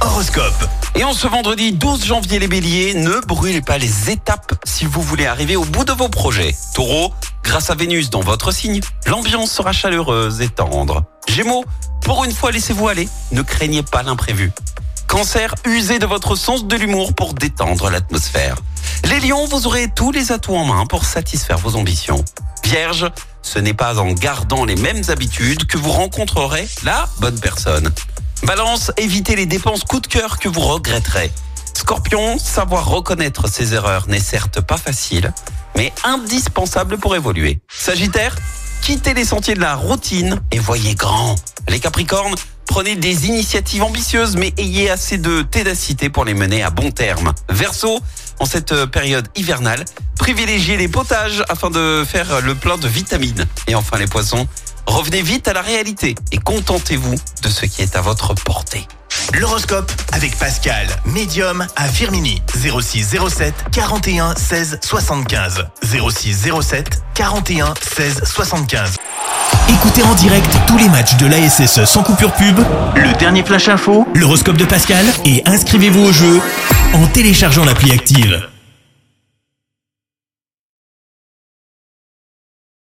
Horoscope. Et en ce vendredi 12 janvier les béliers, ne brûlez pas les étapes si vous voulez arriver au bout de vos projets. Taureau, grâce à Vénus dans votre signe, l'ambiance sera chaleureuse et tendre. Gémeaux, pour une fois laissez-vous aller, ne craignez pas l'imprévu. Cancer, usez de votre sens de l'humour pour détendre l'atmosphère. Les lions, vous aurez tous les atouts en main pour satisfaire vos ambitions. Vierge, ce n'est pas en gardant les mêmes habitudes que vous rencontrerez la bonne personne. Balance, évitez les dépenses coup de cœur que vous regretterez. Scorpion, savoir reconnaître ses erreurs n'est certes pas facile, mais indispensable pour évoluer. Sagittaire, quittez les sentiers de la routine et voyez grand. Les Capricornes, prenez des initiatives ambitieuses, mais ayez assez de tédacité pour les mener à bon terme. Verseau, en cette période hivernale, privilégiez les potages afin de faire le plein de vitamines. Et enfin les poissons, revenez vite à la réalité et contentez-vous de ce qui est à votre portée. L'horoscope avec Pascal, médium à Firmini. 06 07 41 16 75. 06 07 41 16 75. Écoutez en direct tous les matchs de l'ASSE sans coupure pub, le dernier flash info, l'horoscope de Pascal et inscrivez-vous au jeu en téléchargeant l'appli active.